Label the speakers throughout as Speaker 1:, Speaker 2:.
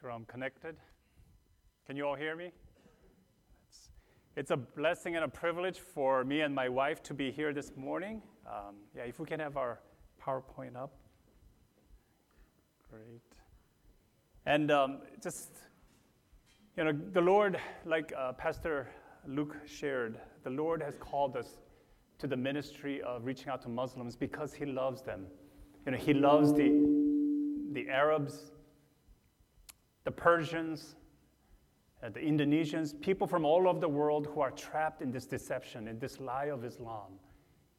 Speaker 1: sure I'm connected. Can you all hear me? It's, it's a blessing and a privilege for me and my wife to be here this morning. Um, yeah, if we can have our PowerPoint up. Great. And um, just, you know, the Lord, like uh, Pastor Luke shared, the Lord has called us to the ministry of reaching out to Muslims because He loves them. You know, He loves the, the Arabs, the Persians, uh, the Indonesians, people from all over the world who are trapped in this deception, in this lie of Islam.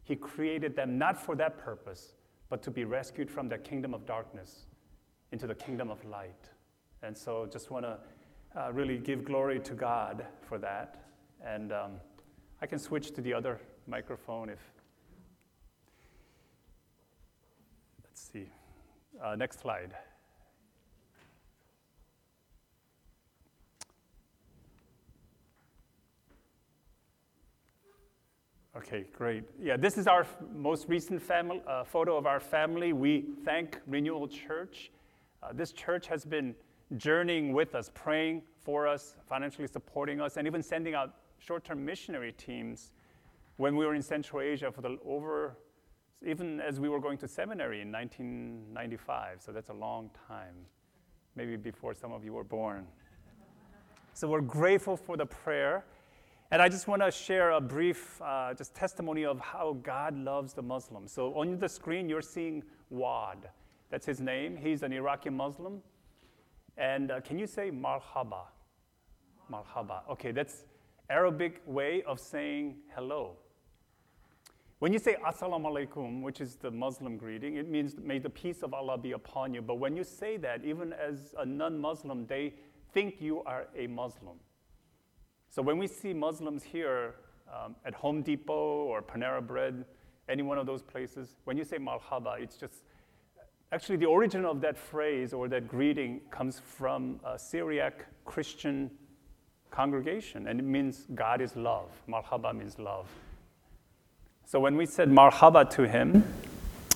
Speaker 1: He created them not for that purpose, but to be rescued from the kingdom of darkness into the kingdom of light. And so just want to uh, really give glory to God for that. And um, I can switch to the other microphone if. Let's see. Uh, next slide. Okay, great. Yeah, this is our most recent family, uh, photo of our family. We thank Renewal Church. Uh, this church has been journeying with us, praying for us, financially supporting us, and even sending out short-term missionary teams when we were in Central Asia for the over, even as we were going to seminary in 1995. So that's a long time, maybe before some of you were born. So we're grateful for the prayer and I just want to share a brief uh, just testimony of how God loves the Muslims. So on the screen, you're seeing Wad. That's his name. He's an Iraqi Muslim. And uh, can you say marhaba? Marhaba. Okay, that's Arabic way of saying hello. When you say assalamu alaikum, which is the Muslim greeting, it means may the peace of Allah be upon you. But when you say that, even as a non-Muslim, they think you are a Muslim. So when we see Muslims here um, at Home Depot or Panera Bread, any one of those places, when you say marhaba, it's just actually the origin of that phrase or that greeting comes from a Syriac Christian congregation, and it means God is love. Marhaba means love. So when we said marhaba to him,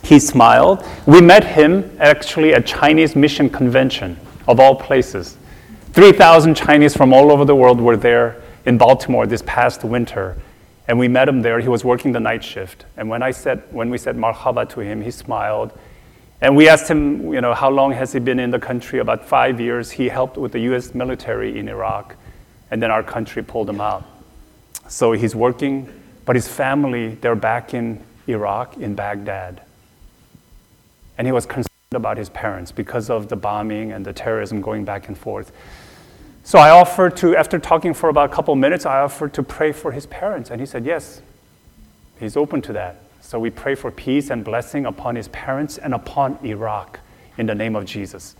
Speaker 1: he smiled. We met him actually at Chinese Mission Convention, of all places. 3,000 Chinese from all over the world were there in Baltimore this past winter, and we met him there. He was working the night shift. And when, I said, when we said marhaba to him, he smiled. And we asked him, you know, how long has he been in the country? About five years. He helped with the U.S. military in Iraq, and then our country pulled him out. So he's working, but his family, they're back in Iraq, in Baghdad. And he was concerned about his parents because of the bombing and the terrorism going back and forth. So I offered to, after talking for about a couple minutes, I offered to pray for his parents. And he said, yes, he's open to that. So we pray for peace and blessing upon his parents and upon Iraq in the name of Jesus.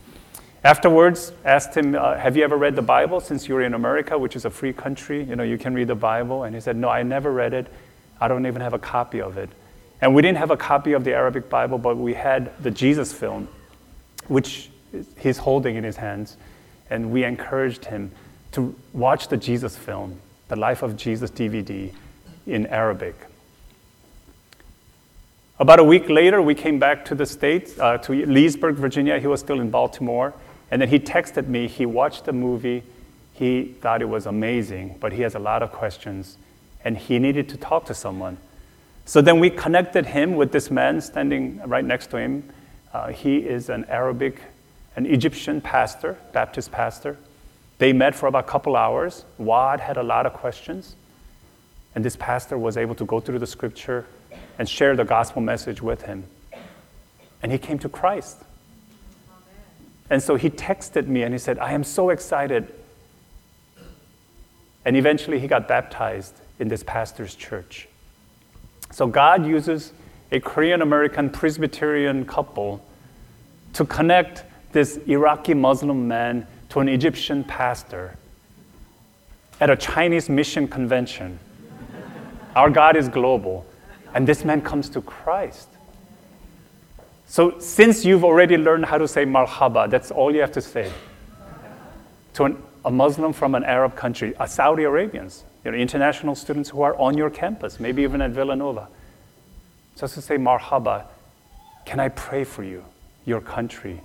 Speaker 1: Afterwards, asked him, uh, Have you ever read the Bible since you're in America, which is a free country? You know, you can read the Bible. And he said, No, I never read it. I don't even have a copy of it. And we didn't have a copy of the Arabic Bible, but we had the Jesus film, which he's holding in his hands and we encouraged him to watch the Jesus film, the Life of Jesus DVD, in Arabic. About a week later, we came back to the States, uh, to Leesburg, Virginia. He was still in Baltimore. And then he texted me. He watched the movie. He thought it was amazing, but he has a lot of questions. And he needed to talk to someone. So then we connected him with this man standing right next to him. Uh, he is an Arabic an Egyptian pastor, Baptist pastor. They met for about a couple hours. Wad had a lot of questions. And this pastor was able to go through the scripture and share the gospel message with him. And he came to Christ. And so he texted me and he said, I am so excited. And eventually he got baptized in this pastor's church. So God uses a Korean American Presbyterian couple to connect this Iraqi Muslim man to an Egyptian pastor at a Chinese mission convention. Our God is global. And this man comes to Christ. So, since you've already learned how to say marhaba, that's all you have to say to an, a Muslim from an Arab country, a Saudi Arabians, you know, international students who are on your campus, maybe even at Villanova. Just to say marhaba, can I pray for you, your country,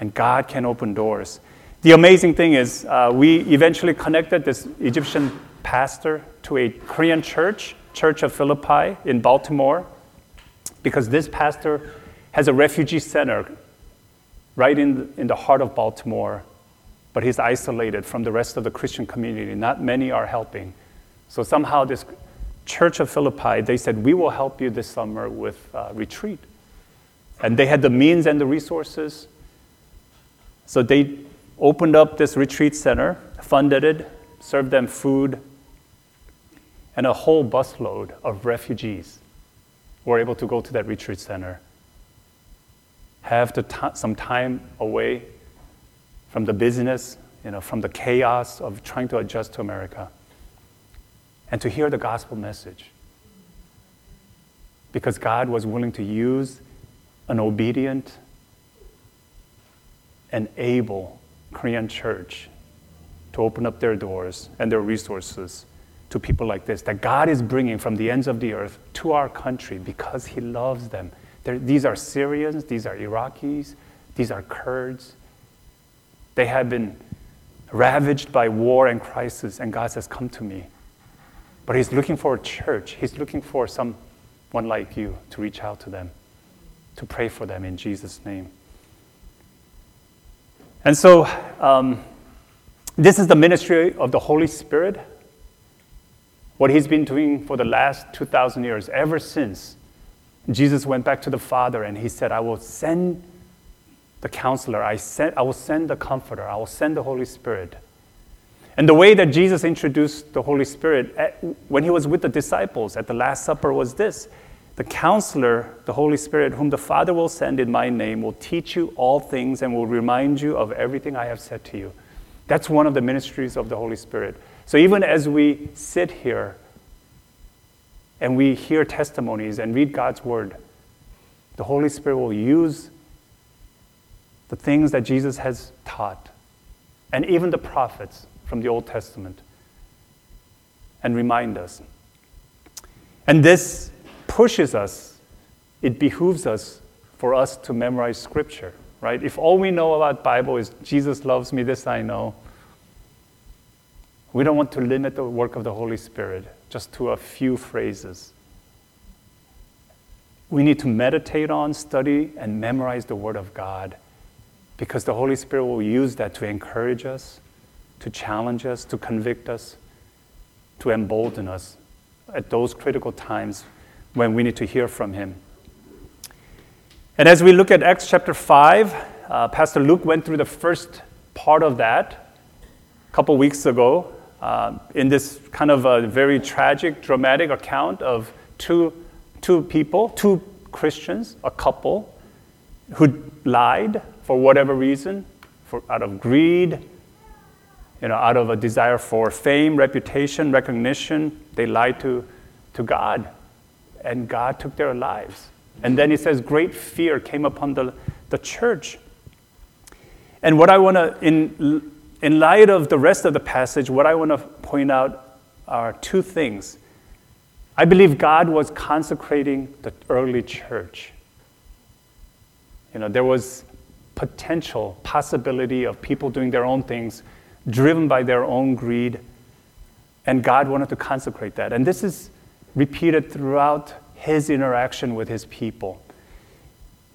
Speaker 1: and God can open doors. The amazing thing is, uh, we eventually connected this Egyptian pastor to a Korean church, Church of Philippi in Baltimore, because this pastor has a refugee center right in, in the heart of Baltimore, but he's isolated from the rest of the Christian community. Not many are helping. So somehow, this Church of Philippi, they said, We will help you this summer with uh, retreat. And they had the means and the resources. So they opened up this retreat center, funded it, served them food, and a whole busload of refugees were able to go to that retreat center, have t- some time away from the business, you know, from the chaos of trying to adjust to America, and to hear the gospel message. Because God was willing to use an obedient and able Korean church to open up their doors and their resources to people like this that God is bringing from the ends of the earth to our country because He loves them. They're, these are Syrians, these are Iraqis, these are Kurds. They have been ravaged by war and crisis, and God says, Come to me. But He's looking for a church, He's looking for someone like you to reach out to them, to pray for them in Jesus' name. And so, um, this is the ministry of the Holy Spirit. What he's been doing for the last 2,000 years, ever since Jesus went back to the Father and he said, I will send the counselor, I, send, I will send the comforter, I will send the Holy Spirit. And the way that Jesus introduced the Holy Spirit at, when he was with the disciples at the Last Supper was this the counselor, the Holy Spirit, whom the Father will send in my name, will teach you all things and will remind you of everything I have said to you. That's one of the ministries of the Holy Spirit. So even as we sit here and we hear testimonies and read God's word, the Holy Spirit will use the things that Jesus has taught and even the prophets from the Old Testament and remind us. And this pushes us, it behooves us for us to memorize scripture, right? If all we know about Bible is Jesus loves me, this I know, we don't want to limit the work of the Holy Spirit just to a few phrases. We need to meditate on, study, and memorize the Word of God because the Holy Spirit will use that to encourage us, to challenge us, to convict us, to embolden us at those critical times when we need to hear from him. And as we look at Acts chapter 5, uh, Pastor Luke went through the first part of that a couple weeks ago uh, in this kind of a very tragic, dramatic account of two, two people, two Christians, a couple, who lied for whatever reason, for, out of greed, you know, out of a desire for fame, reputation, recognition. They lied to, to God and God took their lives. And then he says, great fear came upon the, the church. And what I want to, in, in light of the rest of the passage, what I want to point out are two things. I believe God was consecrating the early church. You know, there was potential, possibility of people doing their own things, driven by their own greed, and God wanted to consecrate that. And this is repeated throughout his interaction with his people.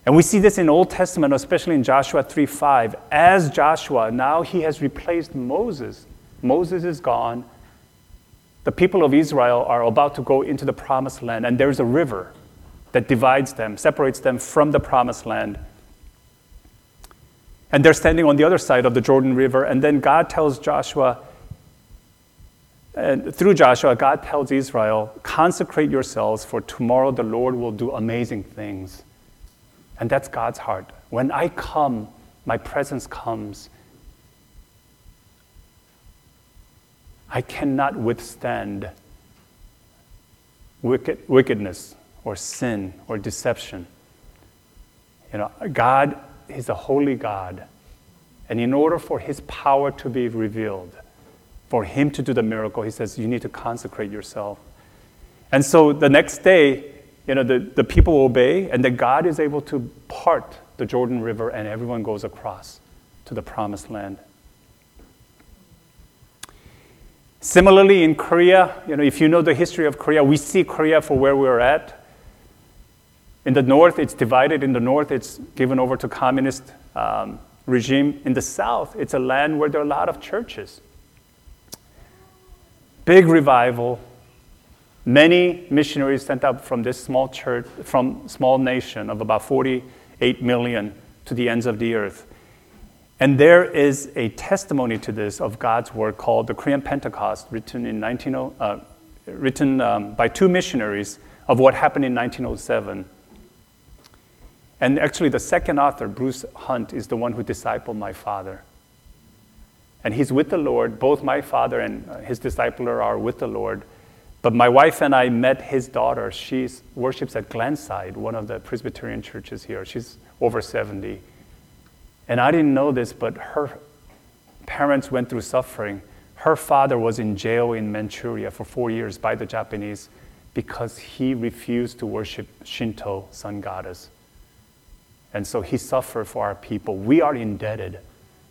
Speaker 1: And we see this in Old Testament, especially in Joshua 3:5. As Joshua, now he has replaced Moses. Moses is gone. The people of Israel are about to go into the promised land, and there's a river that divides them, separates them from the promised land. And they're standing on the other side of the Jordan River, and then God tells Joshua, and through Joshua, God tells Israel, consecrate yourselves, for tomorrow the Lord will do amazing things. And that's God's heart. When I come, my presence comes. I cannot withstand wicked, wickedness or sin or deception. You know, God is a holy God. And in order for his power to be revealed, for him to do the miracle, he says, You need to consecrate yourself. And so the next day, you know, the, the people obey, and then God is able to part the Jordan River, and everyone goes across to the promised land. Similarly, in Korea, you know, if you know the history of Korea, we see Korea for where we're at. In the north, it's divided. In the north, it's given over to communist um, regime. In the south, it's a land where there are a lot of churches. Big revival. Many missionaries sent out from this small church, from small nation of about 48 million to the ends of the earth. And there is a testimony to this of God's work called the Korean Pentecost, written, in 19, uh, written um, by two missionaries of what happened in 1907. And actually, the second author, Bruce Hunt, is the one who discipled my father. And he's with the Lord. Both my father and uh, his discipler are with the Lord. But my wife and I met his daughter. She worships at Glenside, one of the Presbyterian churches here. She's over 70. And I didn't know this, but her parents went through suffering. Her father was in jail in Manchuria for four years by the Japanese because he refused to worship Shinto, sun goddess. And so he suffered for our people. We are indebted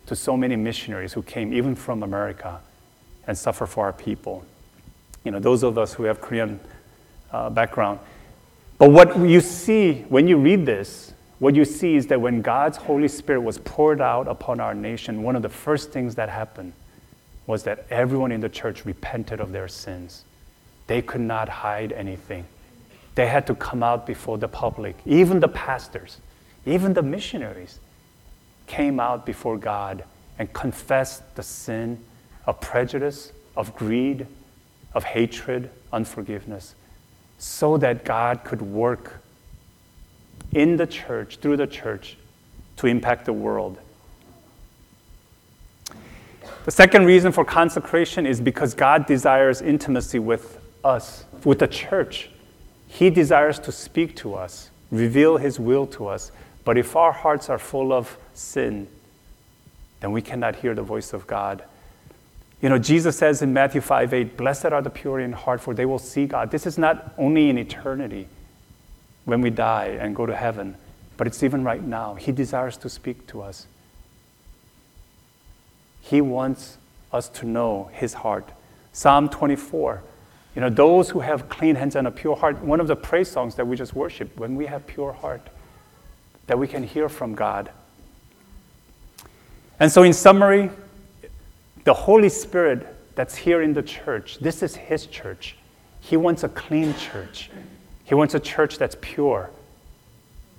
Speaker 1: to so many missionaries who came even from America and suffer for our people. You know, those of us who have Korean uh, background. But what you see when you read this what you see is that when God's Holy Spirit was poured out upon our nation, one of the first things that happened was that everyone in the church repented of their sins. They could not hide anything. They had to come out before the public. Even the pastors, even the missionaries came out before God and confessed the sin of prejudice, of greed, of hatred, unforgiveness, so that God could work in the church, through the church, to impact the world. The second reason for consecration is because God desires intimacy with us, with the church. He desires to speak to us, reveal His will to us. But if our hearts are full of sin, then we cannot hear the voice of God. You know, Jesus says in Matthew 5 8, Blessed are the pure in heart, for they will see God. This is not only in eternity, when we die and go to heaven, but it's even right now. He desires to speak to us. He wants us to know His heart. Psalm 24. You know, those who have clean hands and a pure heart, one of the praise songs that we just worship, when we have pure heart, that we can hear from God. And so, in summary, the Holy Spirit that's here in the church, this is His church. He wants a clean church. He wants a church that's pure,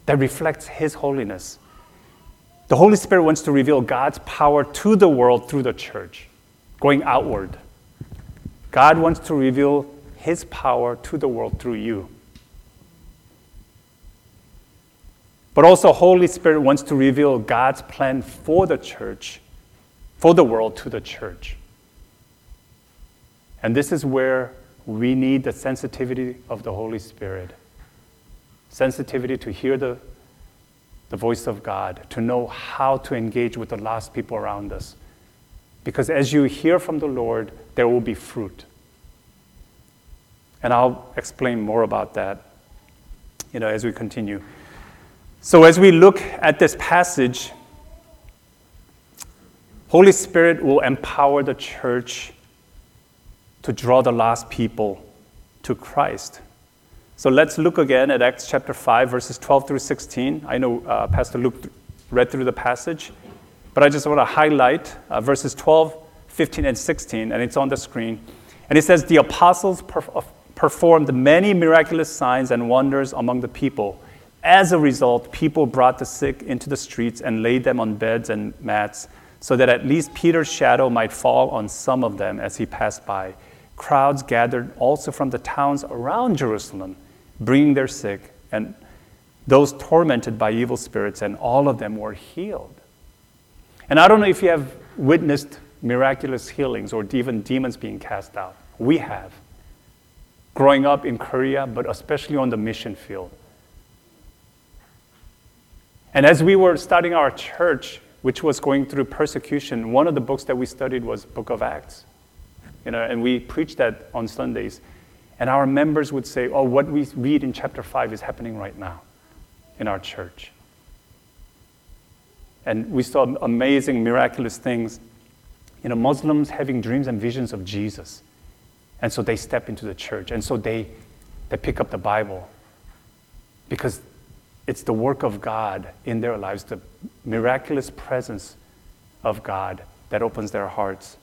Speaker 1: that reflects His holiness. The Holy Spirit wants to reveal God's power to the world through the church, going outward. God wants to reveal His power to the world through you. But also, Holy Spirit wants to reveal God's plan for the church, for the world to the church. And this is where we need the sensitivity of the Holy Spirit. Sensitivity to hear the, the voice of God, to know how to engage with the lost people around us. Because as you hear from the Lord, there will be fruit. And I'll explain more about that you know, as we continue. So, as we look at this passage, Holy Spirit will empower the church to draw the lost people to Christ. So let's look again at Acts chapter 5, verses 12 through 16. I know uh, Pastor Luke read through the passage, but I just want to highlight uh, verses 12, 15, and 16, and it's on the screen. And it says, The apostles uh, performed many miraculous signs and wonders among the people. As a result, people brought the sick into the streets and laid them on beds and mats, so that at least Peter's shadow might fall on some of them as he passed by. Crowds gathered also from the towns around Jerusalem, bringing their sick and those tormented by evil spirits, and all of them were healed. And I don't know if you have witnessed miraculous healings or even demons being cast out. We have. Growing up in Korea, but especially on the mission field. And as we were starting our church, which was going through persecution, one of the books that we studied was Book of Acts you know, and we preached that on Sundays. And our members would say, oh, what we read in chapter 5 is happening right now in our church. And we saw amazing, miraculous things. you know, Muslims having dreams and visions of Jesus. And so they step into the church. And so they, they pick up the Bible because it's the work of God in their lives, the miraculous presence of God that opens their hearts.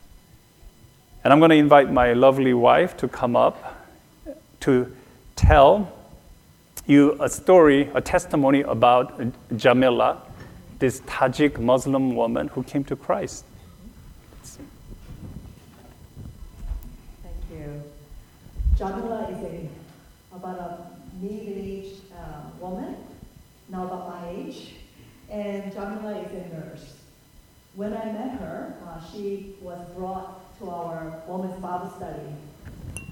Speaker 1: And I'm going to invite my lovely wife to come up to tell you a story, a testimony about Jamila, this Tajik Muslim woman who came to Christ.
Speaker 2: Thank you. Jamila is a, about a middle-aged uh, woman, now about my age, and Jamila is a nurse. When I met her, uh, she was brought to our women's Bible study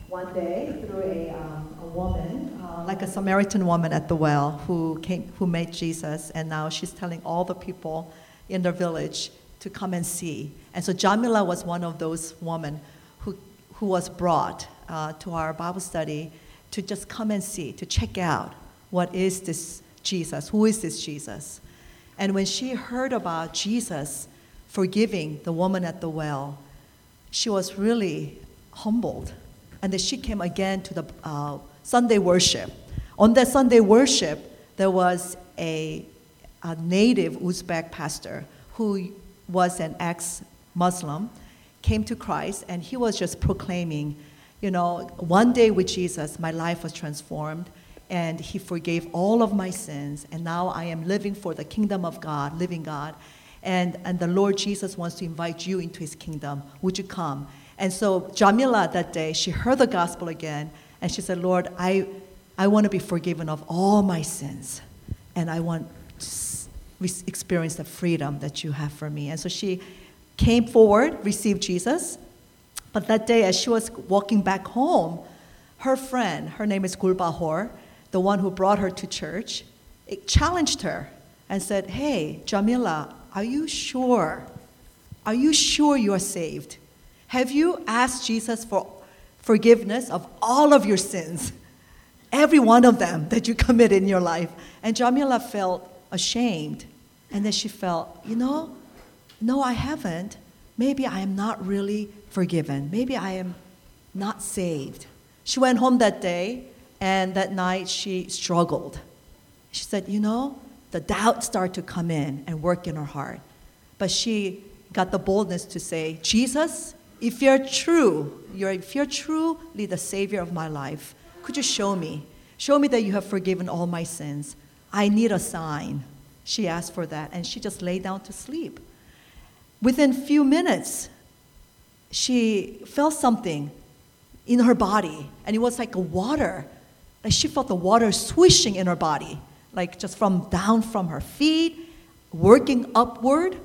Speaker 2: one day through a, um, a woman, uh, like a Samaritan woman at the well, who came, who met Jesus, and now she's telling all the people in the village to come and see. And so Jamila was one of those women who, who was brought uh, to our Bible study to just come and see, to check out what is this Jesus, who is this Jesus. And when she heard about Jesus forgiving the woman at the well, she was really humbled and then she came again to the uh, Sunday worship. On that Sunday worship, there was a, a native Uzbek pastor who was an ex Muslim, came to Christ, and he was just proclaiming, you know, one day with Jesus, my life was transformed, and he forgave all of my sins, and now I am living for the kingdom of God, living God. And, and the Lord Jesus wants to invite you into his kingdom. Would you come? And so Jamila that day, she heard the gospel again, and she said, Lord, I, I want to be forgiven of all my sins, and I want to experience the freedom that you have for me. And so she came forward, received Jesus. But that day, as she was walking back home, her friend, her name is Gulbahor, the one who brought her to church, challenged her and said, Hey, Jamila, are you sure? Are you sure you are saved? Have you asked Jesus for forgiveness of all of your sins? Every one of them that you committed in your life. And Jamila felt ashamed. And then she felt, you know, no, I haven't. Maybe I am not really forgiven. Maybe I am not saved. She went home that day, and that night she struggled. She said, you know, the doubt started to come in and work in her heart. But she got the boldness to say, Jesus, if you're true, you're, if you're truly the Savior of my life, could you show me? Show me that you have forgiven all my sins. I need a sign. She asked for that, and she just lay down to sleep. Within few minutes, she felt something in her body, and it was like water. Like she felt the water swishing in her body, like just from down from her feet, working upward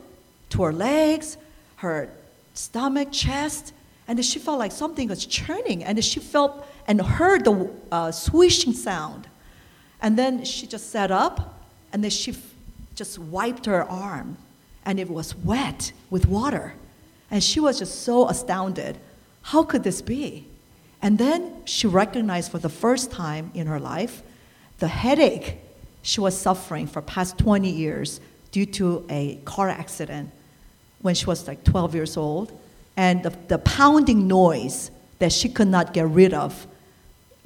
Speaker 2: to her legs, her stomach, chest, and then she felt like something was churning, and she felt and heard the uh, swishing sound. And then she just sat up, and then she f- just wiped her arm, and it was wet with water. And she was just so astounded. How could this be? And then she recognized for the first time in her life the headache she was suffering for past 20 years due to a car accident when she was like 12 years old, and the, the pounding noise that she could not get rid of,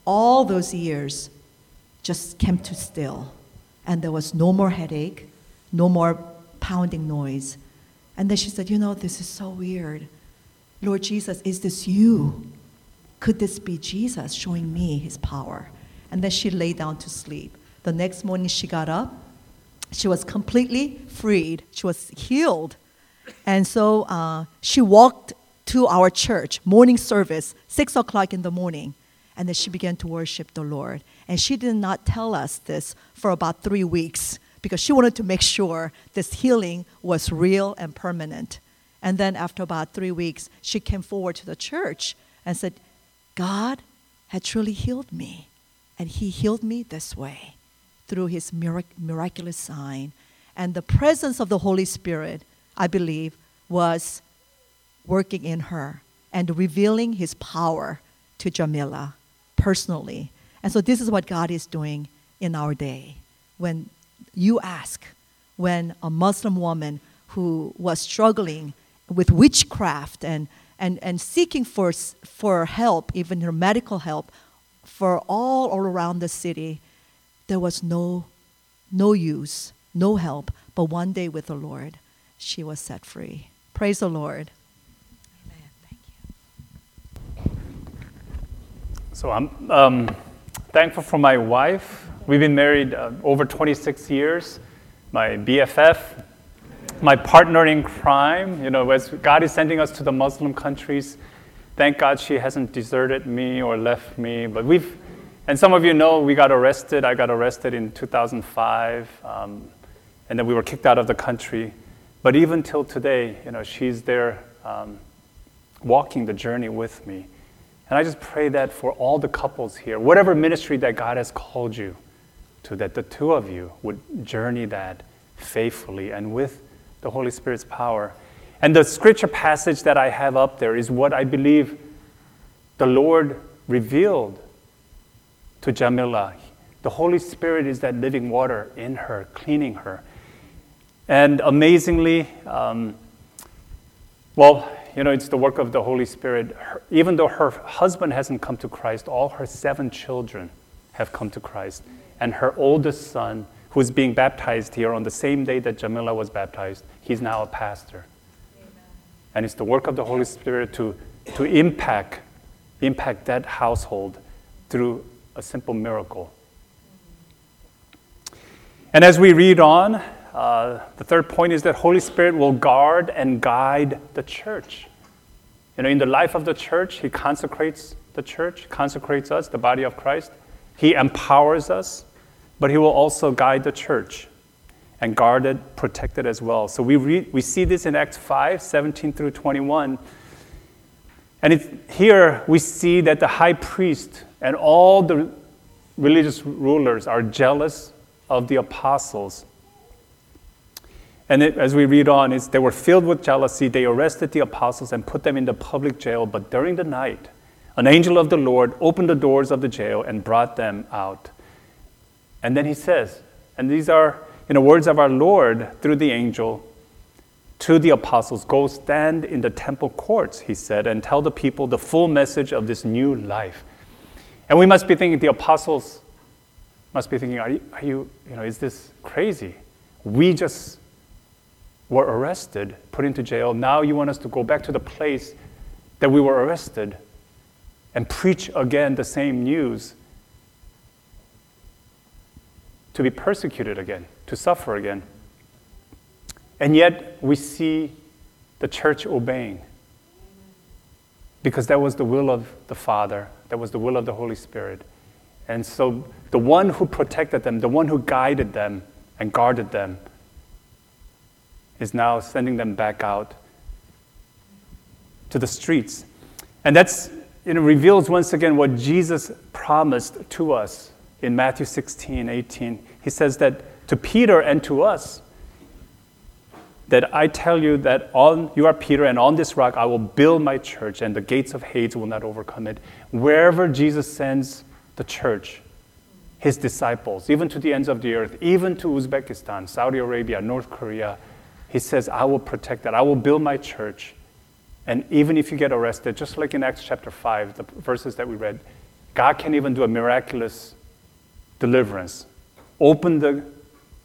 Speaker 2: all those years just came to still. And there was no more headache, no more pounding noise. And then she said, You know, this is so weird. Lord Jesus, is this you? Could this be Jesus showing me his power? And then she lay down to sleep. The next morning she got up. She was completely freed. She was healed and so uh, she walked to our church, morning service, six o'clock in the morning. And then she began to worship the Lord. And she did not tell us this for about three weeks because she wanted to make sure this healing was real and permanent. And then after about three weeks, she came forward to the church and said, God had truly healed me. And he healed me this way through his mirac- miraculous sign. And the presence of the Holy Spirit I believe, was working in her and revealing his power to Jamila personally. And so, this is what God is doing in our day. When you ask, when a Muslim woman who was struggling with witchcraft and, and, and seeking for, for help, even her medical help, for all, all around the city, there was no, no use, no help. But one day with the Lord, she was set free. Praise the Lord. Amen. Thank you.
Speaker 1: So I'm um, thankful for my wife. We've been married uh, over 26 years. My BFF, my partner in crime. You know, as God is sending us to the Muslim countries, thank God she hasn't deserted me or left me. But we've, and some of you know, we got arrested. I got arrested in 2005, um, and then we were kicked out of the country. But even till today, you know, she's there um, walking the journey with me. And I just pray that for all the couples here, whatever ministry that God has called you to, that the two of you would journey that faithfully and with the Holy Spirit's power. And the scripture passage that I have up there is what I believe the Lord revealed to Jamila. The Holy Spirit is that living water in her, cleaning her. And amazingly, um, well, you know, it's the work of the Holy Spirit. Her, even though her husband hasn't come to Christ, all her seven children have come to Christ. And her oldest son, who's being baptized here on the same day that Jamila was baptized, he's now a pastor. Amen. And it's the work of the Holy Spirit to, to impact, impact that household through a simple miracle. And as we read on, uh, the third point is that Holy Spirit will guard and guide the church. You know, in the life of the church, He consecrates the church, consecrates us, the body of Christ. He empowers us, but He will also guide the church and guard it, protect it as well. So we, read, we see this in Acts 5 17 through 21. And here we see that the high priest and all the religious rulers are jealous of the apostles and it, as we read on, they were filled with jealousy. They arrested the apostles and put them in the public jail. But during the night, an angel of the Lord opened the doors of the jail and brought them out. And then he says, and these are in the words of our Lord through the angel to the apostles Go stand in the temple courts, he said, and tell the people the full message of this new life. And we must be thinking, the apostles must be thinking, are you, are you, you know, is this crazy? We just were arrested, put into jail. Now you want us to go back to the place that we were arrested and preach again the same news, to be persecuted again, to suffer again. And yet we see the church obeying because that was the will of the Father, that was the will of the Holy Spirit. And so the one who protected them, the one who guided them and guarded them, is now sending them back out to the streets. And that's you know, reveals once again what Jesus promised to us in Matthew 16, 18. He says that to Peter and to us, that I tell you that on you are Peter, and on this rock I will build my church, and the gates of Hades will not overcome it. Wherever Jesus sends the church, his disciples, even to the ends of the earth, even to Uzbekistan, Saudi Arabia, North Korea, he says, I will protect that. I will build my church. And even if you get arrested, just like in Acts chapter 5, the verses that we read, God can even do a miraculous deliverance. Open the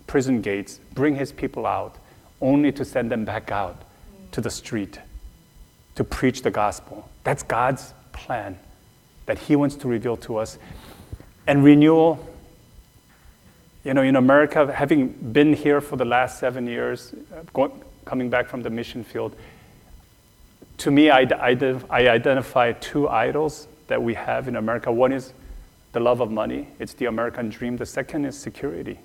Speaker 1: prison gates, bring his people out, only to send them back out to the street to preach the gospel. That's God's plan that he wants to reveal to us. And renewal you know, in America, having been here for the last seven years, uh, going, coming back from the mission field, to me, I, I, I identify two idols that we have in America. One is the love of money, it's the American dream. The second is security.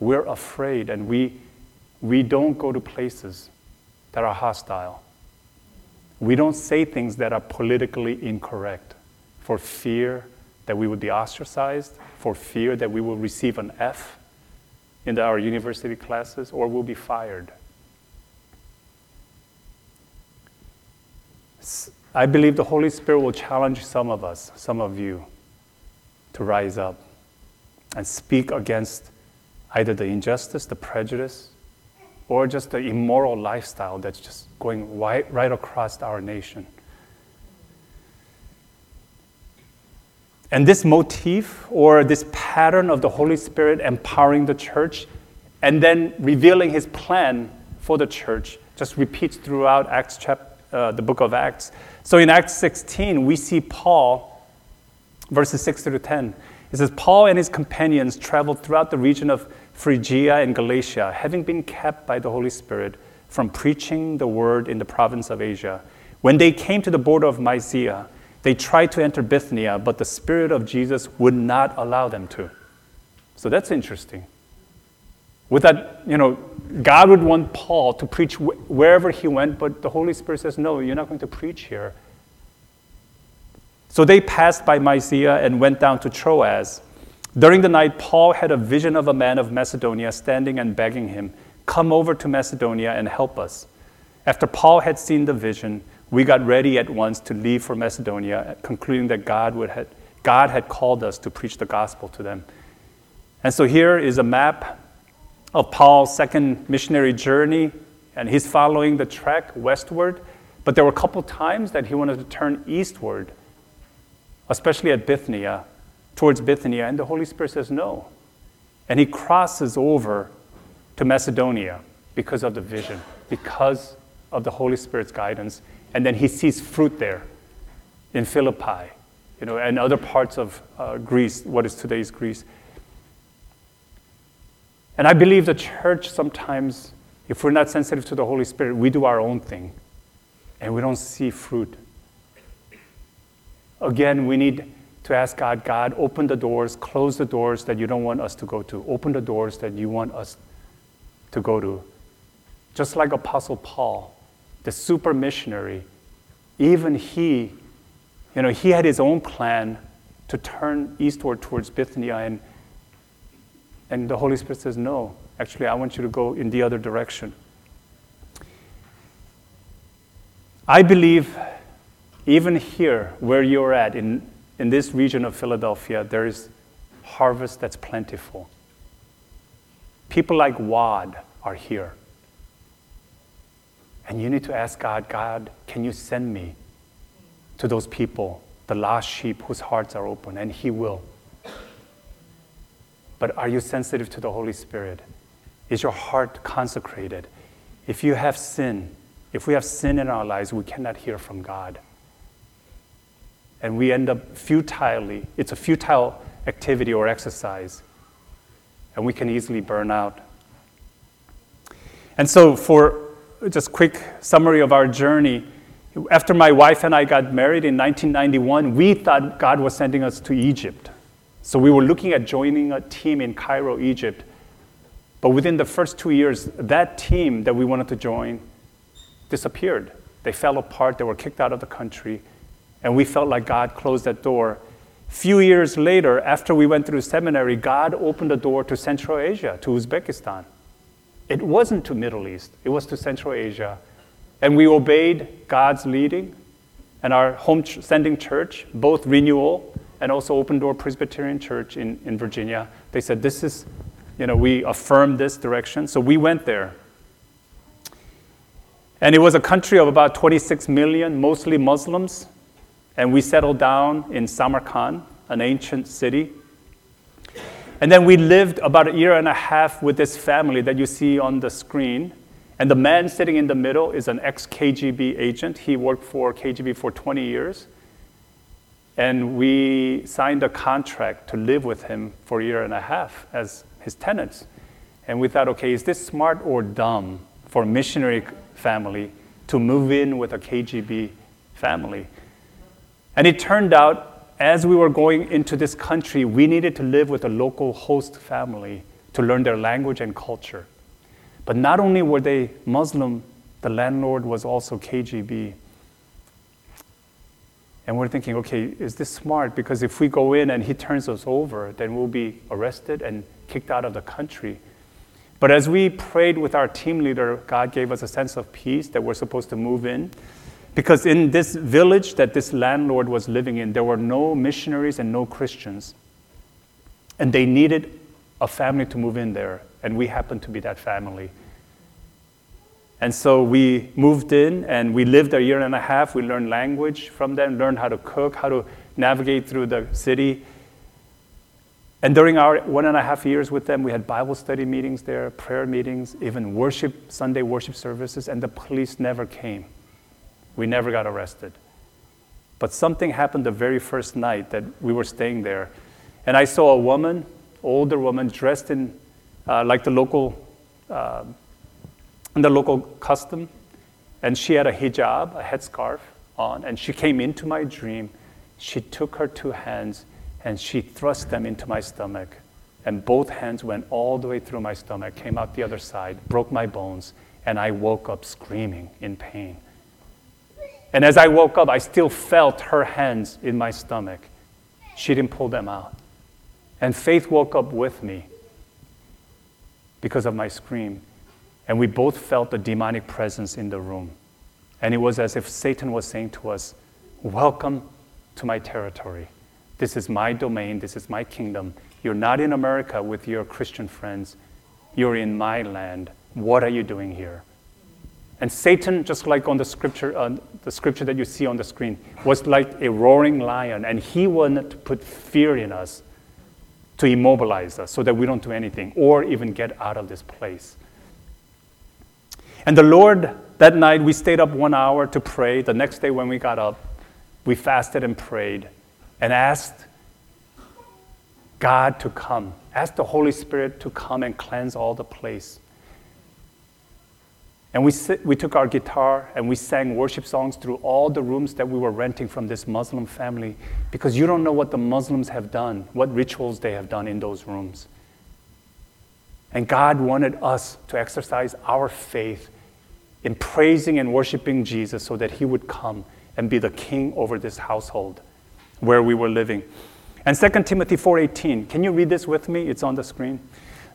Speaker 1: We're afraid and we, we don't go to places that are hostile. We don't say things that are politically incorrect for fear that we would be ostracized, for fear that we will receive an F in our university classes or will be fired. I believe the Holy Spirit will challenge some of us, some of you, to rise up and speak against either the injustice, the prejudice, or just the immoral lifestyle that's just going right, right across our nation. And this motif or this pattern of the Holy Spirit empowering the church and then revealing his plan for the church just repeats throughout Acts chapter, uh, the book of Acts. So in Acts 16, we see Paul, verses 6 through 10. It says, Paul and his companions traveled throughout the region of Phrygia and Galatia, having been kept by the Holy Spirit from preaching the word in the province of Asia. When they came to the border of Mysia, they tried to enter Bithynia, but the Spirit of Jesus would not allow them to. So that's interesting. With that, you know, God would want Paul to preach wh- wherever he went, but the Holy Spirit says, no, you're not going to preach here. So they passed by Mysia and went down to Troas. During the night, Paul had a vision of a man of Macedonia standing and begging him, Come over to Macedonia and help us. After Paul had seen the vision, we got ready at once to leave for Macedonia, concluding that God, would had, God had called us to preach the gospel to them. And so here is a map of Paul's second missionary journey, and he's following the track westward. But there were a couple times that he wanted to turn eastward, especially at Bithynia, towards Bithynia, and the Holy Spirit says no. And he crosses over to Macedonia because of the vision, because of the Holy Spirit's guidance and then he sees fruit there in Philippi, you know, and other parts of uh, Greece, what is today's Greece. And I believe the church sometimes, if we're not sensitive to the Holy Spirit, we do our own thing and we don't see fruit. Again, we need to ask God, God, open the doors, close the doors that you don't want us to go to, open the doors that you want us to go to. Just like Apostle Paul, the super missionary, even he, you know, he had his own plan to turn eastward towards Bithynia, and, and the Holy Spirit says, No, actually, I want you to go in the other direction. I believe even here, where you're at, in, in this region of Philadelphia, there is harvest that's plentiful. People like Wad are here. And you need to ask God, God, can you send me to those people, the lost sheep whose hearts are open? And He will. But are you sensitive to the Holy Spirit? Is your heart consecrated? If you have sin, if we have sin in our lives, we cannot hear from God. And we end up futilely, it's a futile activity or exercise, and we can easily burn out. And so, for just quick summary of our journey. After my wife and I got married in 1991, we thought God was sending us to Egypt. So we were looking at joining a team in Cairo, Egypt. But within the first two years, that team that we wanted to join disappeared. They fell apart, they were kicked out of the country, and we felt like God closed that door. Few years later, after we went through seminary, God opened the door to Central Asia, to Uzbekistan. It wasn't to Middle East, it was to Central Asia. And we obeyed God's leading and our home ch- sending church, both Renewal and also Open Door Presbyterian Church in, in Virginia. They said, This is, you know, we affirm this direction. So we went there. And it was a country of about 26 million, mostly Muslims. And we settled down in Samarkand, an ancient city. And then we lived about a year and a half with this family that you see on the screen. And the man sitting in the middle is an ex KGB agent. He worked for KGB for 20 years. And we signed a contract to live with him for a year and a half as his tenants. And we thought, okay, is this smart or dumb for a missionary family to move in with a KGB family? And it turned out as we were going into this country, we needed to live with a local host family to learn their language and culture. But not only were they Muslim, the landlord was also KGB. And we're thinking, okay, is this smart? Because if we go in and he turns us over, then we'll be arrested and kicked out of the country. But as we prayed with our team leader, God gave us a sense of peace that we're supposed to move in. Because in this village that this landlord was living in, there were no missionaries and no Christians. And they needed a family to move in there, and we happened to be that family. And so we moved in and we lived a year and a half. We learned language from them, learned how to cook, how to navigate through the city. And during our one and a half years with them, we had Bible study meetings there, prayer meetings, even worship, Sunday worship services, and the police never came. We never got arrested. But something happened the very first night that we were staying there. And I saw a woman, older woman, dressed in uh, like the local, uh, the local custom. And she had a hijab, a headscarf on. And she came into my dream. She took her two hands and she thrust them into my stomach. And both hands went all the way through my stomach, came out the other side, broke my bones, and I woke up screaming in pain. And as I woke up, I still felt her hands in my stomach. She didn't pull them out. And Faith woke up with me because of my scream. And we both felt the demonic presence in the room. And it was as if Satan was saying to us, Welcome to my territory. This is my domain. This is my kingdom. You're not in America with your Christian friends. You're in my land. What are you doing here? And Satan, just like on the scripture, uh, the scripture that you see on the screen, was like a roaring lion, and he wanted to put fear in us to immobilize us so that we don't do anything or even get out of this place. And the Lord, that night, we stayed up one hour to pray. The next day, when we got up, we fasted and prayed and asked God to come, asked the Holy Spirit to come and cleanse all the place. And we, we took our guitar and we sang worship songs through all the rooms that we were renting from this Muslim family because you don't know what the Muslims have done, what rituals they have done in those rooms. And God wanted us to exercise our faith in praising and worshiping Jesus so that He would come and be the king over this household where we were living. And 2 Timothy 4:18. Can you read this with me? It's on the screen.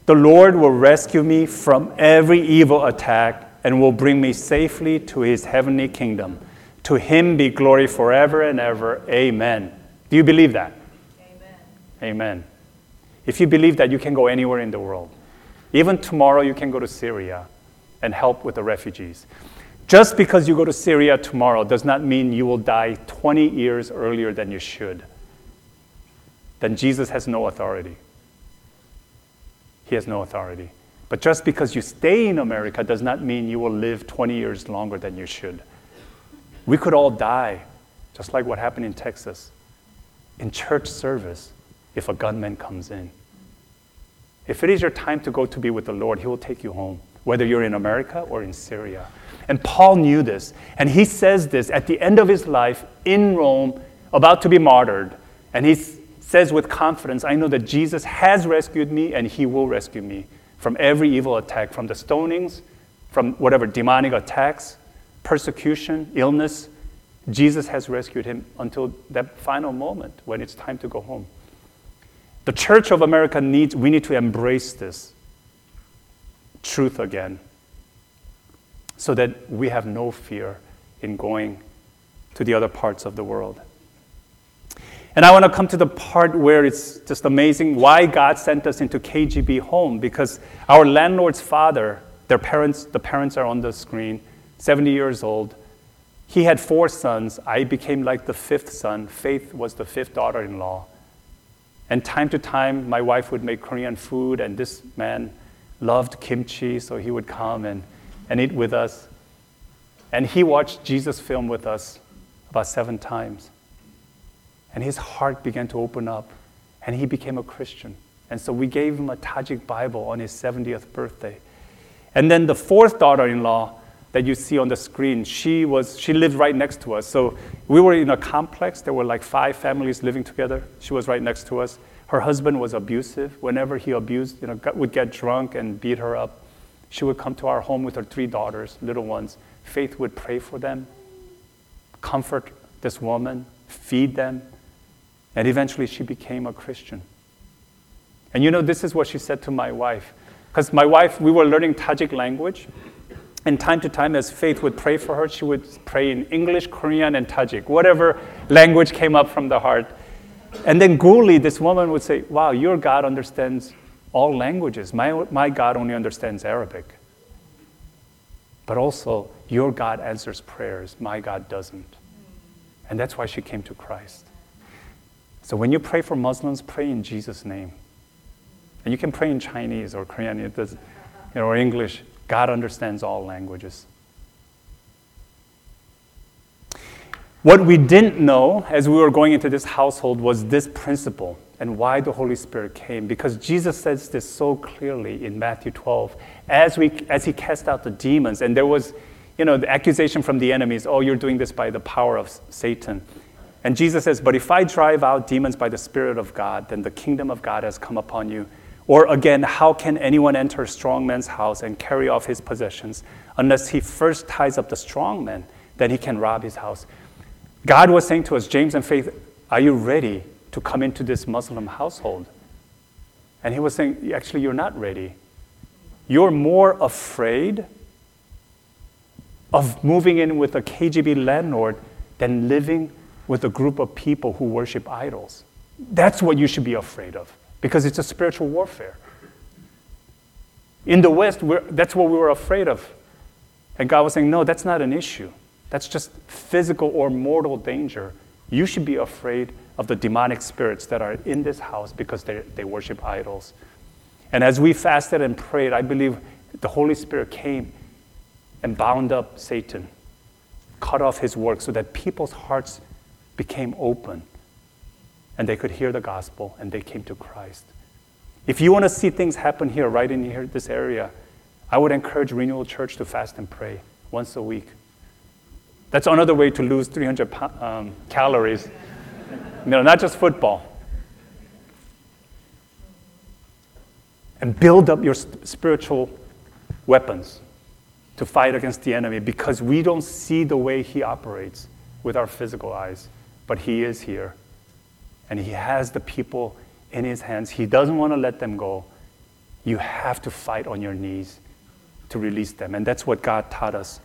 Speaker 1: The Lord will rescue me from every evil attack and will bring me safely to his heavenly kingdom. To him be glory forever and ever. Amen. Do you believe that? Amen. Amen. If you believe that, you can go anywhere in the world. Even tomorrow, you can go to Syria and help with the refugees. Just because you go to Syria tomorrow does not mean you will die 20 years earlier than you should. Then Jesus has no authority. He has no authority. But just because you stay in America does not mean you will live 20 years longer than you should. We could all die, just like what happened in Texas, in church service if a gunman comes in. If it is your time to go to be with the Lord, He will take you home, whether you're in America or in Syria. And Paul knew this. And he says this at the end of his life in Rome, about to be martyred. And he says with confidence, I know that Jesus has rescued me and He will rescue me from every evil attack, from the stonings, from whatever demonic attacks, persecution, illness. Jesus has rescued him until that final moment when it's time to go home. The Church of America needs, we need to embrace this truth again so that we have no fear in going to the other parts of the world. And I want to come to the part where it's just amazing why God sent us into KGB home because our landlord's father, their parents, the parents are on the screen, 70 years old. He had four sons. I became like the fifth son. Faith was the fifth daughter in law. And time to time, my wife would make Korean food, and this man loved kimchi, so he would come and, and eat with us. And he watched Jesus film with us about seven times. And his heart began to open up, and he became a Christian. And so we gave him a Tajik Bible on his 70th birthday. And then the fourth daughter in law that you see on the screen, she, was, she lived right next to us. So we were in a complex. There were like five families living together. She was right next to us. Her husband was abusive. Whenever he abused, you know, would get drunk and beat her up, she would come to our home with her three daughters, little ones. Faith would pray for them, comfort this woman, feed them, and eventually she became a Christian. And you know, this is what she said to my wife. Because my wife, we were learning Tajik language. And time to time, as Faith would pray for her, she would pray in English, Korean, and Tajik, whatever language came up from the heart. And then Guli, this woman would say, Wow, your God understands all languages. My, my God only understands Arabic. but also your God answers prayers, my God doesn't. And that's why she came to Christ. So when you pray for Muslims, pray in Jesus' name. And you can pray in Chinese or Korean it does, you know, or English. God understands all languages. What we didn't know as we were going into this household was this principle and why the Holy Spirit came. Because Jesus says this so clearly in Matthew 12 as, we, as he cast out the demons. And there was, you know, the accusation from the enemies oh, you're doing this by the power of Satan. And Jesus says, But if I drive out demons by the Spirit of God, then the kingdom of God has come upon you. Or again, how can anyone enter a strong man's house and carry off his possessions unless he first ties up the strong man? Then he can rob his house. God was saying to us, James and Faith, are you ready to come into this Muslim household? And he was saying, actually, you're not ready. You're more afraid of moving in with a KGB landlord than living with a group of people who worship idols. That's what you should be afraid of because it's a spiritual warfare. In the West, that's what we were afraid of. And God was saying, no, that's not an issue. That's just physical or mortal danger. You should be afraid of the demonic spirits that are in this house because they, they worship idols. And as we fasted and prayed, I believe the Holy Spirit came and bound up Satan, cut off his work so that people's hearts became open and they could hear the gospel and they came to Christ. If you want to see things happen here, right in here, this area, I would encourage Renewal Church to fast and pray once a week. That's another way to lose 300 um, calories. You know, not just football. And build up your spiritual weapons to fight against the enemy because we don't see the way he operates with our physical eyes, but he is here. And he has the people in his hands. He doesn't want to let them go. You have to fight on your knees to release them. And that's what God taught us.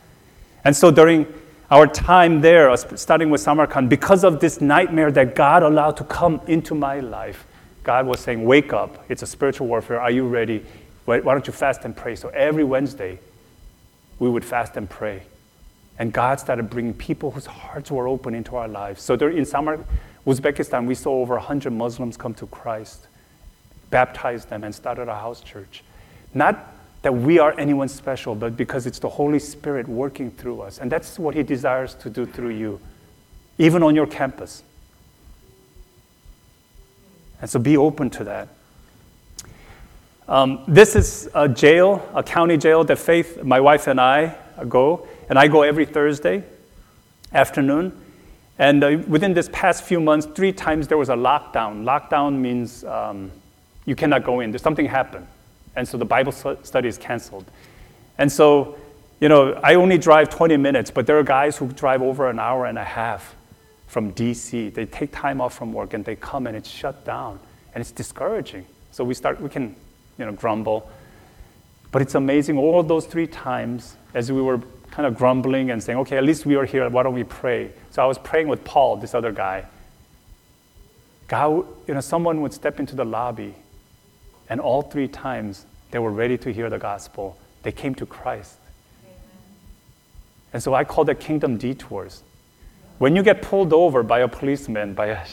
Speaker 1: And so during our time there, uh, starting with Samarkand, because of this nightmare that God allowed to come into my life, God was saying, Wake up. It's a spiritual warfare. Are you ready? Why don't you fast and pray? So every Wednesday, we would fast and pray. And God started bringing people whose hearts were open into our lives. So there, in Samar, Uzbekistan, we saw over 100 Muslims come to Christ, baptized them, and started a house church. Not that we are anyone special, but because it's the Holy Spirit working through us. And that's what He desires to do through you, even on your campus. And so be open to that. Um, this is a jail, a county jail that Faith, my wife, and I go. And I go every Thursday afternoon. And uh, within this past few months, three times there was a lockdown. Lockdown means um, you cannot go in, there's something happened. And so the Bible study is canceled. And so, you know, I only drive 20 minutes, but there are guys who drive over an hour and a half from DC. They take time off from work and they come and it's shut down. And it's discouraging. So we start, we can, you know, grumble. But it's amazing all those three times as we were kind of grumbling and saying, okay, at least we are here, why don't we pray? So I was praying with Paul, this other guy. God, you know, someone would step into the lobby and all three times, they were ready to hear the gospel. They came to Christ. And so I call that kingdom detours. When you get pulled over by a policeman, by a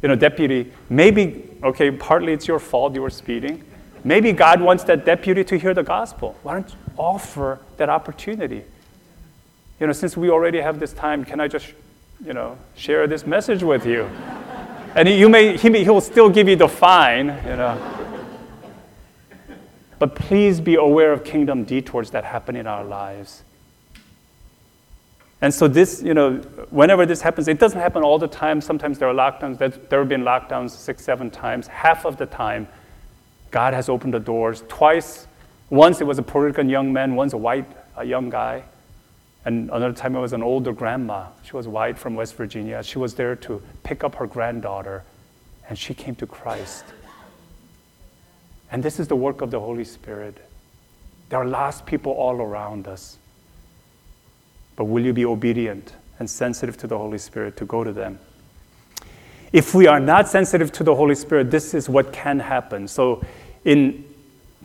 Speaker 1: you know, deputy, maybe, okay, partly it's your fault you were speeding. Maybe God wants that deputy to hear the gospel. Why don't you offer that opportunity? You know, since we already have this time, can I just, you know, share this message with you? And you may, he may, he'll still give you the fine, you know. But please be aware of kingdom detours that happen in our lives. And so this, you know, whenever this happens, it doesn't happen all the time. Sometimes there are lockdowns. There have been lockdowns six, seven times. Half of the time, God has opened the doors. Twice, once it was a Puerto Rican young man, once a white a young guy. And another time it was an older grandma. She was white from West Virginia. She was there to pick up her granddaughter, and she came to Christ. And this is the work of the Holy Spirit. There are lost people all around us. But will you be obedient and sensitive to the Holy Spirit to go to them? If we are not sensitive to the Holy Spirit, this is what can happen. So in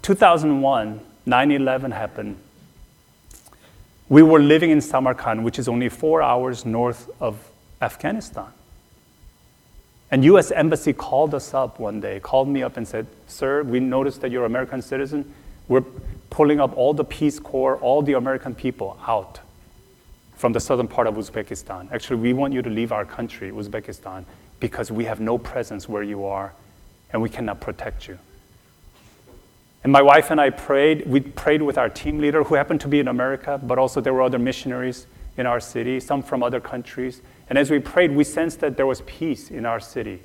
Speaker 1: 2001, 9 11 happened. We were living in Samarkand, which is only four hours north of Afghanistan. And U.S. Embassy called us up one day, called me up and said, Sir, we noticed that you're an American citizen. We're pulling up all the Peace Corps, all the American people out from the southern part of Uzbekistan. Actually, we want you to leave our country, Uzbekistan, because we have no presence where you are and we cannot protect you. And my wife and I prayed. We prayed with our team leader, who happened to be in America, but also there were other missionaries in our city, some from other countries. And as we prayed, we sensed that there was peace in our city.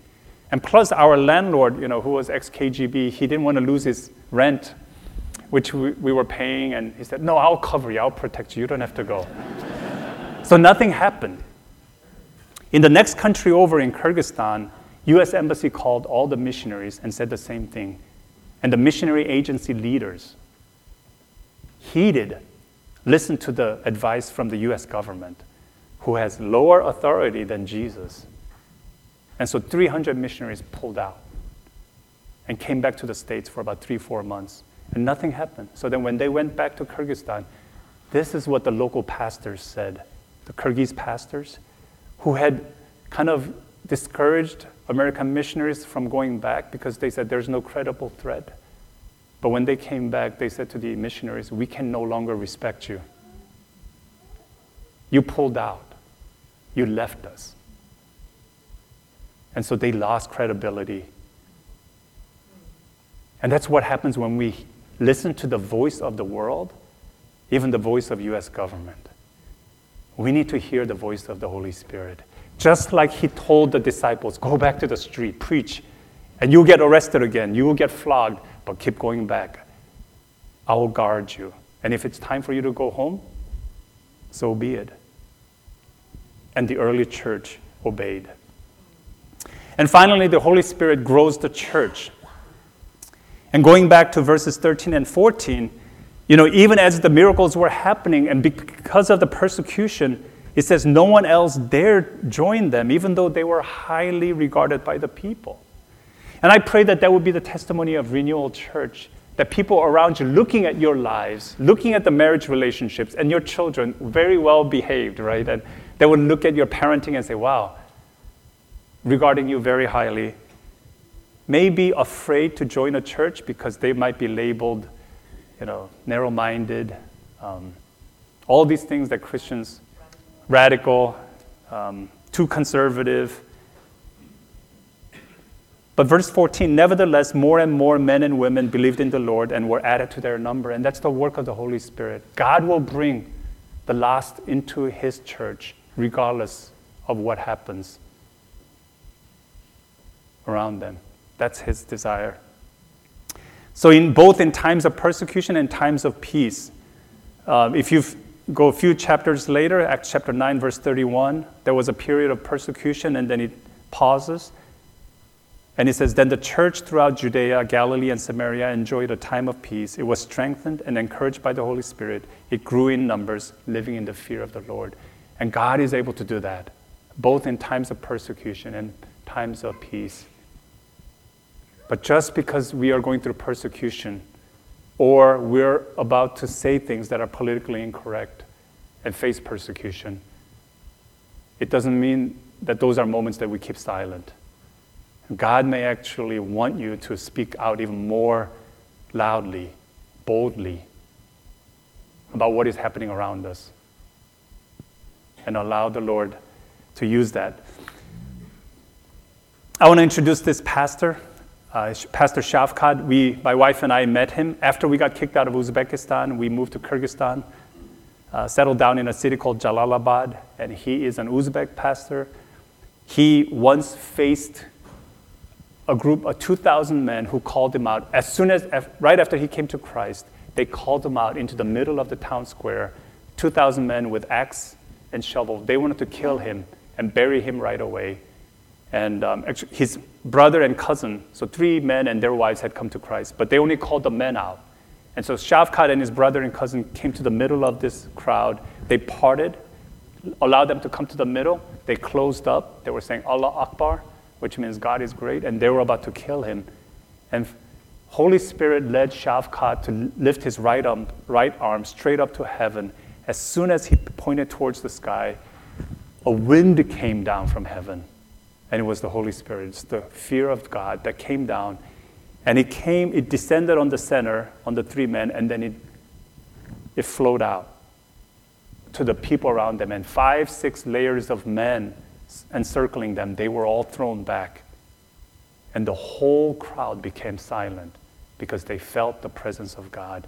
Speaker 1: And plus, our landlord, you know, who was ex KGB, he didn't want to lose his rent, which we, we were paying. And he said, No, I'll cover you, I'll protect you, you don't have to go. so nothing happened. In the next country over in Kyrgyzstan, US embassy called all the missionaries and said the same thing. And the missionary agency leaders heeded, listened to the advice from the US government, who has lower authority than Jesus. And so 300 missionaries pulled out and came back to the States for about three, four months. And nothing happened. So then when they went back to Kyrgyzstan, this is what the local pastors said, the Kyrgyz pastors, who had kind of discouraged American missionaries from going back because they said there's no credible threat. But when they came back, they said to the missionaries, We can no longer respect you. You pulled out, you left us. And so they lost credibility. And that's what happens when we listen to the voice of the world, even the voice of US government. We need to hear the voice of the Holy Spirit. Just like he told the disciples, go back to the street, preach, and you'll get arrested again, you will get flogged, but keep going back. I will guard you. And if it's time for you to go home, so be it. And the early church obeyed. And finally, the Holy Spirit grows the church. And going back to verses 13 and 14, you know, even as the miracles were happening and because of the persecution, it says no one else dared join them, even though they were highly regarded by the people. And I pray that that would be the testimony of Renewal Church, that people around you looking at your lives, looking at the marriage relationships and your children, very well behaved, right? And they would look at your parenting and say, wow, regarding you very highly. May be afraid to join a church because they might be labeled, you know, narrow minded, um, all these things that Christians radical, um, too conservative. But verse 14, nevertheless, more and more men and women believed in the Lord and were added to their number. And that's the work of the Holy Spirit. God will bring the lost into his church, regardless of what happens around them. That's his desire. So, in both in times of persecution and times of peace, uh, if you've go a few chapters later, Acts chapter 9, verse 31, there was a period of persecution, and then it pauses. And it says, Then the church throughout Judea, Galilee, and Samaria enjoyed a time of peace. It was strengthened and encouraged by the Holy Spirit. It grew in numbers, living in the fear of the Lord. And God is able to do that, both in times of persecution and times of peace. But just because we are going through persecution, or we're about to say things that are politically incorrect and face persecution, it doesn't mean that those are moments that we keep silent. God may actually want you to speak out even more loudly, boldly about what is happening around us and allow the Lord to use that. I want to introduce this pastor. Uh, Pastor Shavkat, we, my wife and I met him after we got kicked out of Uzbekistan. We moved to Kyrgyzstan, uh, settled down in a city called Jalalabad, and he is an Uzbek pastor. He once faced a group of 2,000 men who called him out. As soon as, right after he came to Christ, they called him out into the middle of the town square. 2,000 men with axe and shovel. They wanted to kill him and bury him right away. And um, actually, his brother and cousin, so three men and their wives had come to Christ, but they only called the men out. And so Shavkat and his brother and cousin came to the middle of this crowd. They parted, allowed them to come to the middle. They closed up. They were saying Allah Akbar, which means God is great, and they were about to kill him. And Holy Spirit led Shavkat to lift his right arm, right arm straight up to heaven, as soon as he pointed towards the sky, a wind came down from heaven. And it was the Holy Spirit. It's the fear of God that came down. And it came, it descended on the center, on the three men, and then it, it flowed out to the people around them. And five, six layers of men encircling them, they were all thrown back. And the whole crowd became silent because they felt the presence of God.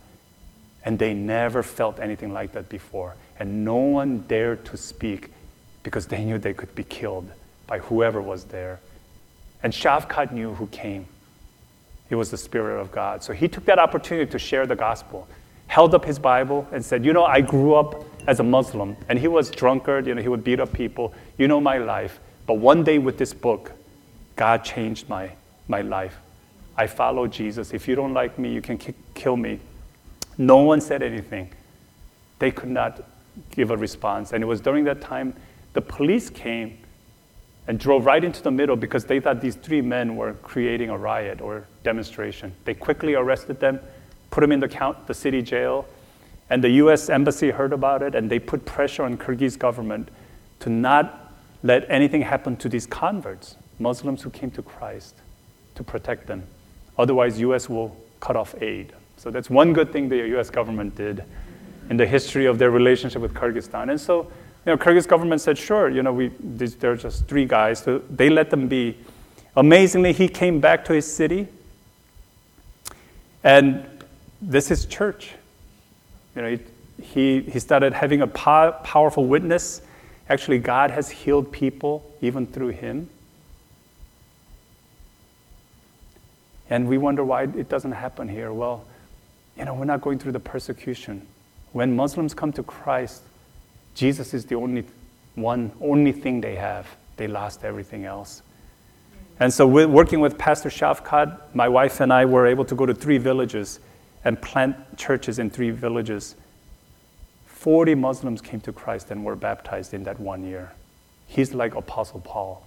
Speaker 1: And they never felt anything like that before. And no one dared to speak because they knew they could be killed by whoever was there. And Shavkat knew who came. It was the Spirit of God. So he took that opportunity to share the gospel, held up his Bible, and said, You know, I grew up as a Muslim, and he was drunkard, you know, he would beat up people. You know my life. But one day with this book, God changed my, my life. I follow Jesus. If you don't like me, you can k- kill me. No one said anything. They could not give a response. And it was during that time the police came and drove right into the middle because they thought these three men were creating a riot or demonstration. They quickly arrested them, put them in the, count, the city jail, and the US embassy heard about it and they put pressure on Kyrgyz government to not let anything happen to these converts, Muslims who came to Christ, to protect them. Otherwise, US will cut off aid. So that's one good thing the US government did in the history of their relationship with Kyrgyzstan. And so, you know, Kyrgyz government said, sure, you know, we, these, they're just three guys. So they let them be. Amazingly, he came back to his city. And this is church. You know, he, he started having a po- powerful witness. Actually, God has healed people even through him. And we wonder why it doesn't happen here. Well, you know, we're not going through the persecution. When Muslims come to Christ, Jesus is the only one, only thing they have. They lost everything else. And so, working with Pastor Shavkat, my wife and I were able to go to three villages and plant churches in three villages. 40 Muslims came to Christ and were baptized in that one year. He's like Apostle Paul,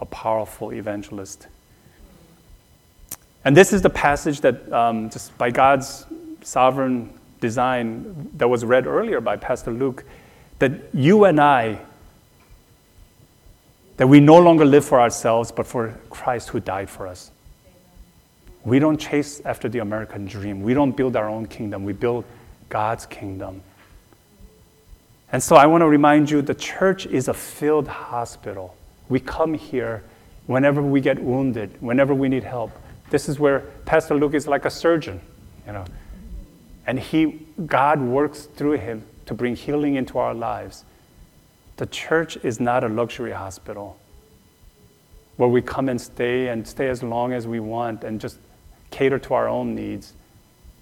Speaker 1: a powerful evangelist. And this is the passage that, um, just by God's sovereign design, that was read earlier by Pastor Luke, that you and I, that we no longer live for ourselves, but for Christ who died for us. We don't chase after the American dream. We don't build our own kingdom. We build God's kingdom. And so I want to remind you the church is a filled hospital. We come here whenever we get wounded, whenever we need help. This is where Pastor Luke is like a surgeon, you know. And he, God works through him to bring healing into our lives. The church is not a luxury hospital where we come and stay and stay as long as we want and just cater to our own needs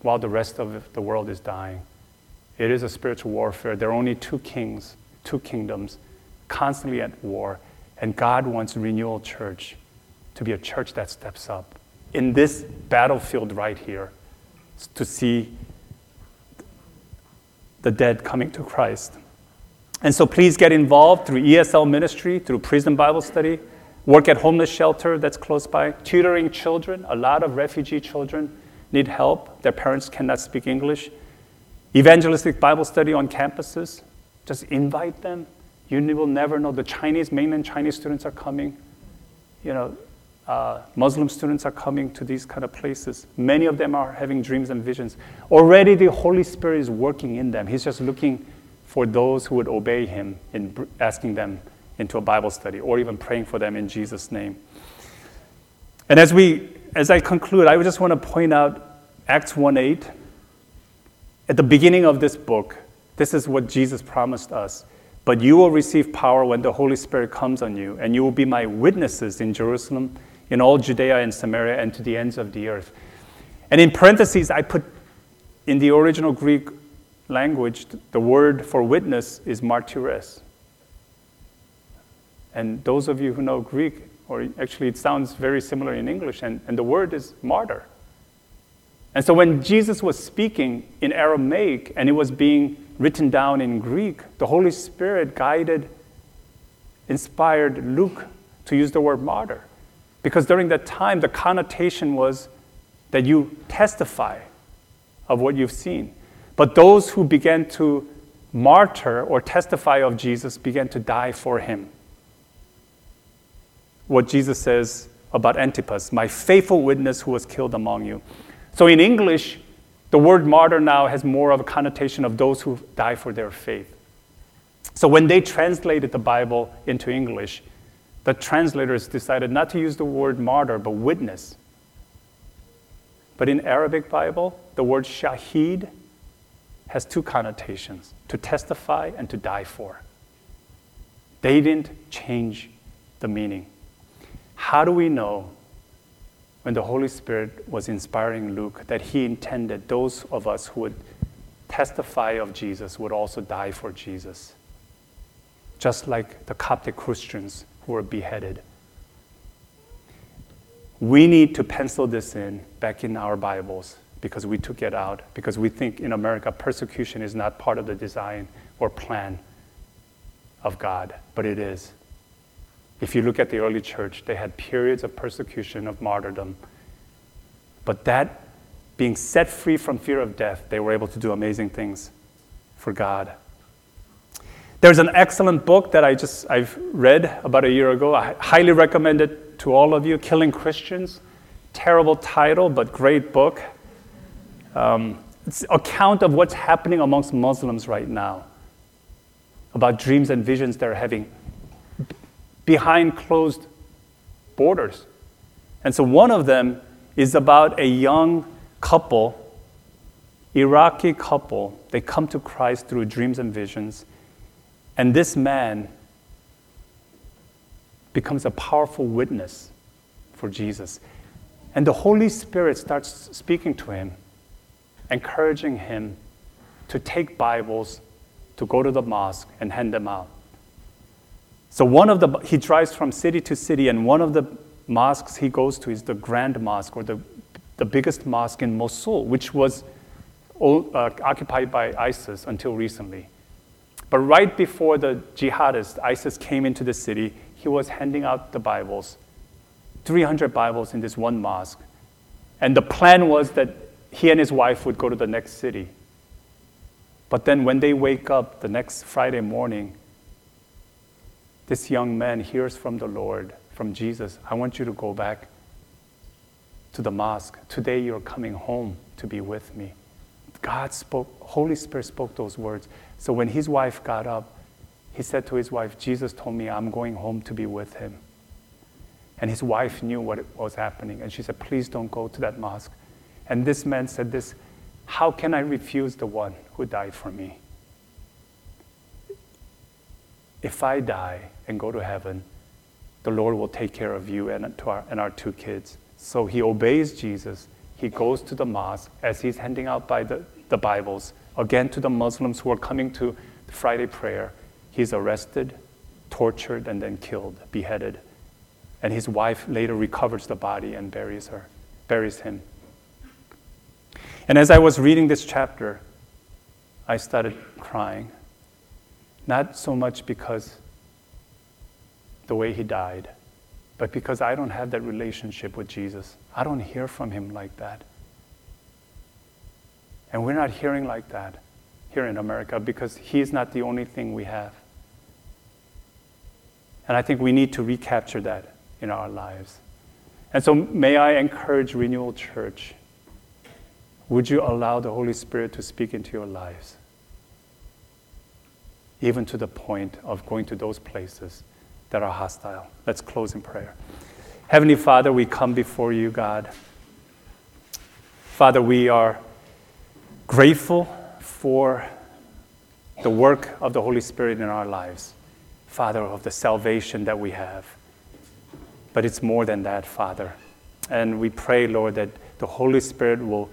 Speaker 1: while the rest of the world is dying. It is a spiritual warfare. There are only two kings, two kingdoms, constantly at war. And God wants Renewal Church to be a church that steps up in this battlefield right here to see the dead coming to Christ. And so please get involved through ESL ministry, through prison Bible study, work at homeless shelter that's close by, tutoring children. A lot of refugee children need help. Their parents cannot speak English. Evangelistic Bible study on campuses. Just invite them. You will never know. The Chinese, mainland Chinese students are coming. You know, uh, Muslim students are coming to these kind of places. Many of them are having dreams and visions. Already the Holy Spirit is working in them. He's just looking for those who would obey Him in asking them into a Bible study or even praying for them in Jesus' name. And as, we, as I conclude, I just want to point out Acts 1 8. At the beginning of this book, this is what Jesus promised us. But you will receive power when the Holy Spirit comes on you, and you will be my witnesses in Jerusalem in all Judea and Samaria and to the ends of the earth. And in parentheses, I put in the original Greek language, the word for witness is martyres. And those of you who know Greek, or actually it sounds very similar in English, and, and the word is martyr. And so when Jesus was speaking in Aramaic and it was being written down in Greek, the Holy Spirit guided, inspired Luke to use the word martyr. Because during that time, the connotation was that you testify of what you've seen. But those who began to martyr or testify of Jesus began to die for him. What Jesus says about Antipas, my faithful witness who was killed among you. So in English, the word martyr now has more of a connotation of those who die for their faith. So when they translated the Bible into English, the translators decided not to use the word martyr, but witness. But in Arabic Bible, the word shahid has two connotations to testify and to die for. They didn't change the meaning. How do we know when the Holy Spirit was inspiring Luke that he intended those of us who would testify of Jesus would also die for Jesus? Just like the Coptic Christians were beheaded. We need to pencil this in back in our Bibles because we took it out, because we think in America persecution is not part of the design or plan of God, but it is. If you look at the early church, they had periods of persecution, of martyrdom. But that being set free from fear of death, they were able to do amazing things for God. There's an excellent book that I just I've read about a year ago. I highly recommend it to all of you. Killing Christians. Terrible title, but great book. Um, it's account of what's happening amongst Muslims right now. About dreams and visions they're having behind closed borders. And so one of them is about a young couple, Iraqi couple. They come to Christ through dreams and visions. And this man becomes a powerful witness for Jesus. And the Holy Spirit starts speaking to him, encouraging him to take Bibles, to go to the mosque and hand them out. So one of the he drives from city to city, and one of the mosques he goes to is the Grand Mosque, or the the biggest mosque in Mosul, which was uh, occupied by ISIS until recently. But right before the jihadists, ISIS came into the city, he was handing out the Bibles, 300 Bibles in this one mosque. And the plan was that he and his wife would go to the next city. But then when they wake up the next Friday morning, this young man hears from the Lord, from Jesus, I want you to go back to the mosque. Today you're coming home to be with me. God spoke, Holy Spirit spoke those words. So when his wife got up, he said to his wife, Jesus told me I'm going home to be with him. And his wife knew what was happening. And she said, Please don't go to that mosque. And this man said this How can I refuse the one who died for me? If I die, and go to heaven, the Lord will take care of you and, our, and our two kids. So he obeys Jesus. He goes to the mosque as he's handing out by the, the Bibles, again to the Muslims who are coming to the Friday prayer. He's arrested, tortured, and then killed, beheaded. And his wife later recovers the body and buries her, buries him. And as I was reading this chapter, I started crying. Not so much because the way he died, but because I don't have that relationship with Jesus. I don't hear from him like that. And we're not hearing like that here in America because he's not the only thing we have. And I think we need to recapture that in our lives. And so, may I encourage Renewal Church? Would you allow the Holy Spirit to speak into your lives? Even to the point of going to those places that are hostile. Let's close in prayer. Heavenly Father, we come before you, God. Father, we are grateful for the work of the Holy Spirit in our lives, Father, of the salvation that we have. But it's more than that, Father. And we pray, Lord, that the Holy Spirit will,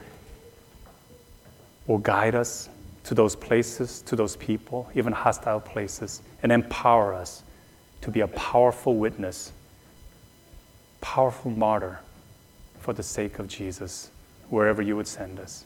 Speaker 1: will guide us to those places, to those people, even hostile places, and empower us to be a powerful witness, powerful martyr for the sake of Jesus, wherever you would send us.